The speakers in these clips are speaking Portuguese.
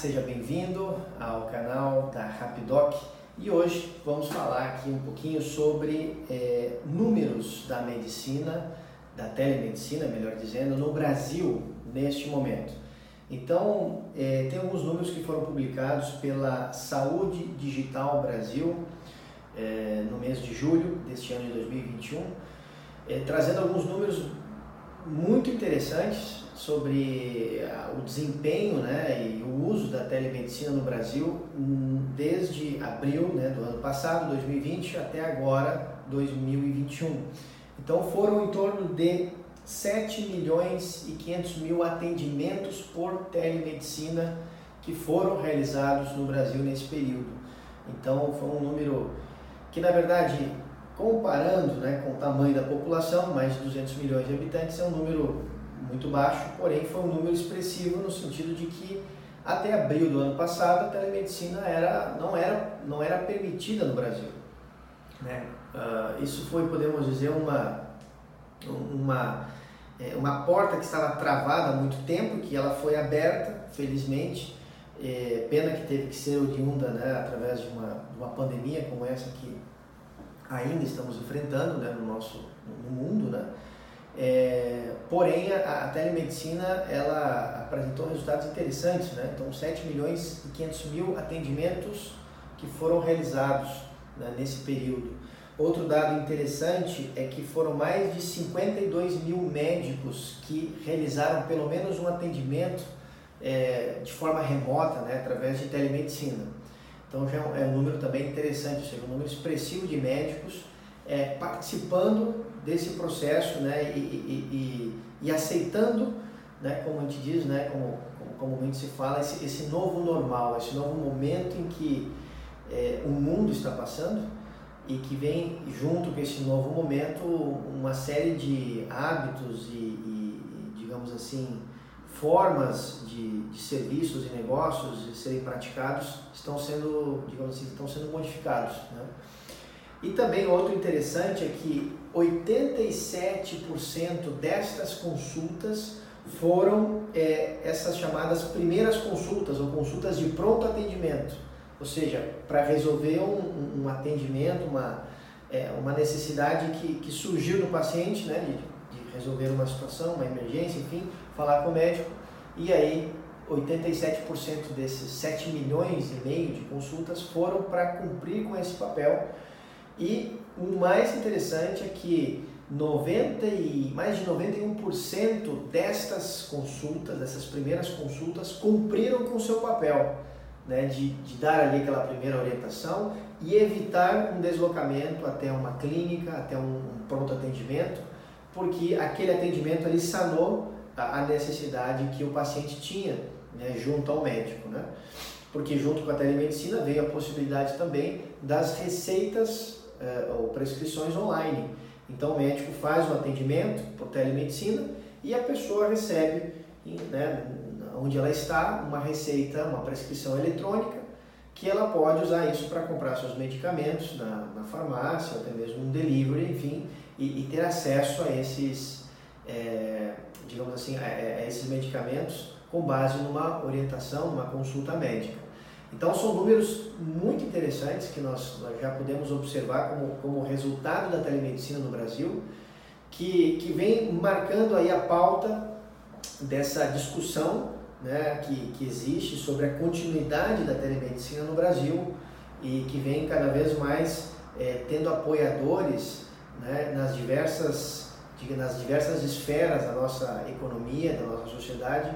seja bem-vindo ao canal da Rapidoc e hoje vamos falar aqui um pouquinho sobre é, números da medicina, da telemedicina, melhor dizendo, no Brasil neste momento. Então, é, tem alguns números que foram publicados pela Saúde Digital Brasil é, no mês de julho deste ano de 2021, é, trazendo alguns números muito interessantes sobre ah, o desempenho né, e o uso da telemedicina no Brasil hum, desde abril né, do ano passado, 2020, até agora, 2021. Então foram em torno de 7 milhões e 500 mil atendimentos por telemedicina que foram realizados no Brasil nesse período. Então foi um número que na verdade comparando né, com o tamanho da população, mais de 200 milhões de habitantes, é um número muito baixo, porém foi um número expressivo no sentido de que até abril do ano passado a telemedicina era, não, era, não era permitida no Brasil. Né? Uh, isso foi, podemos dizer, uma, uma, é, uma porta que estava travada há muito tempo, que ela foi aberta, felizmente, é, pena que teve que ser oriunda né, através de uma, uma pandemia como essa que ainda estamos enfrentando né, no nosso no mundo, né? É, porém, a, a, telemedicina ela apresentou resultados interessantes, né? Então, 7 milhões e 500 mil atendimentos que foram realizados né, nesse período. Outro dado interessante é que foram mais de 52 mil médicos que realizaram pelo menos um atendimento é, de forma remota, né, através de telemedicina. Então já é um é número também interessante, ou seja, um número expressivo de médicos é, participando desse processo né, e, e, e, e, aceitando, né, como a gente diz, né, como, como comumente se fala, esse, esse novo normal, esse novo momento em que é, o mundo está passando e que vem junto com esse novo momento uma série de hábitos e, e digamos assim, formas de, de, serviços e negócios serem praticados estão sendo, digamos assim, estão sendo modificados. Né? E também outro interessante é que 87% destas consultas foram é, essas chamadas primeiras consultas ou consultas de pronto atendimento, ou seja, para resolver um, um, atendimento, uma, é, uma necessidade que, que surgiu no paciente, né, de, de resolver uma situação, uma emergência, enfim, falar com o médico e aí 87% desses 7 milhões e meio de consultas foram para cumprir com esse papel. E o mais interessante é que 90 e, mais de 91% destas consultas, dessas primeiras consultas, cumpriram com o seu papel, né, de, de dar ali aquela primeira orientação e evitar um deslocamento até uma clínica, até um, pronto atendimento, porque aquele atendimento ali sanou a necessidade que o paciente tinha né, junto ao médico. Né? Porque junto com a telemedicina veio a possibilidade também das receitas ou prescrições online. Então o médico faz o atendimento por telemedicina e a pessoa recebe, né, onde ela está, uma receita, uma prescrição eletrônica que ela pode usar isso para comprar seus medicamentos na, na farmácia, ou até mesmo um delivery, enfim, e, e ter acesso a esses é, digamos assim, a, a esses medicamentos com base numa orientação, numa consulta médica. Então são números muito interessantes que nós, já podemos observar como, como resultado da telemedicina no Brasil, que, que vem marcando aí a pauta dessa discussão né, que, que existe sobre a continuidade da telemedicina no Brasil e que vem cada vez mais é, tendo apoiadores né, nas diversas nas diversas esferas da nossa economia, da nossa sociedade,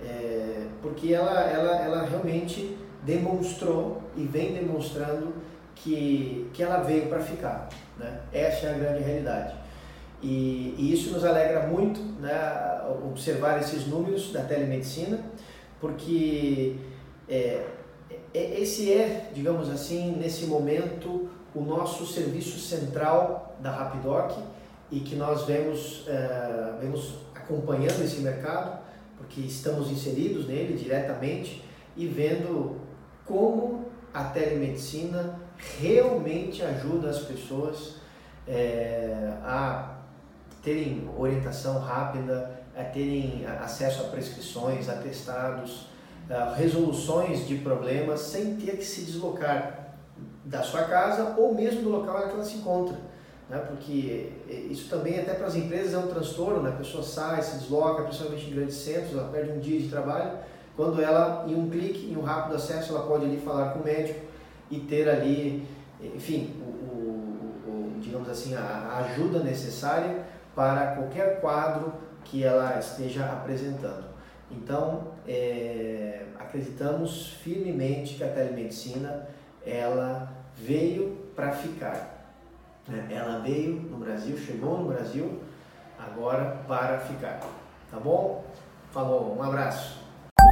é, porque ela, ela, ela realmente demonstrou e vem demonstrando que, que ela veio para ficar. Né? Essa é a grande realidade. E, e, isso nos alegra muito né, observar esses números da telemedicina, porque é, é, esse é, digamos assim, nesse momento, o nosso serviço central da Rapidoc e que nós vemos, uh, vemos acompanhando esse mercado, porque estamos inseridos nele diretamente e vendo como a telemedicina realmente ajuda as pessoas é, a terem orientação rápida, a terem acesso a prescrições, atestados, uh, resoluções de problemas sem ter que se deslocar da sua casa ou mesmo do local que ela se encontra. Né? Porque isso também, até para as empresas, é um transtorno. Né? A pessoa sai, se desloca, principalmente em grandes centros, ela perde um dia de trabalho. Quando ela, em um clique, em um rápido acesso, ela pode ali falar com o médico e ter ali, enfim, o, o, o digamos assim, a, ajuda necessária para qualquer quadro que ela esteja apresentando. Então, é, acreditamos firmemente que a telemedicina ela veio para ficar. Né? Ela veio no Brasil, chegou no Brasil, agora para ficar. Tá bom? Falou, um abraço.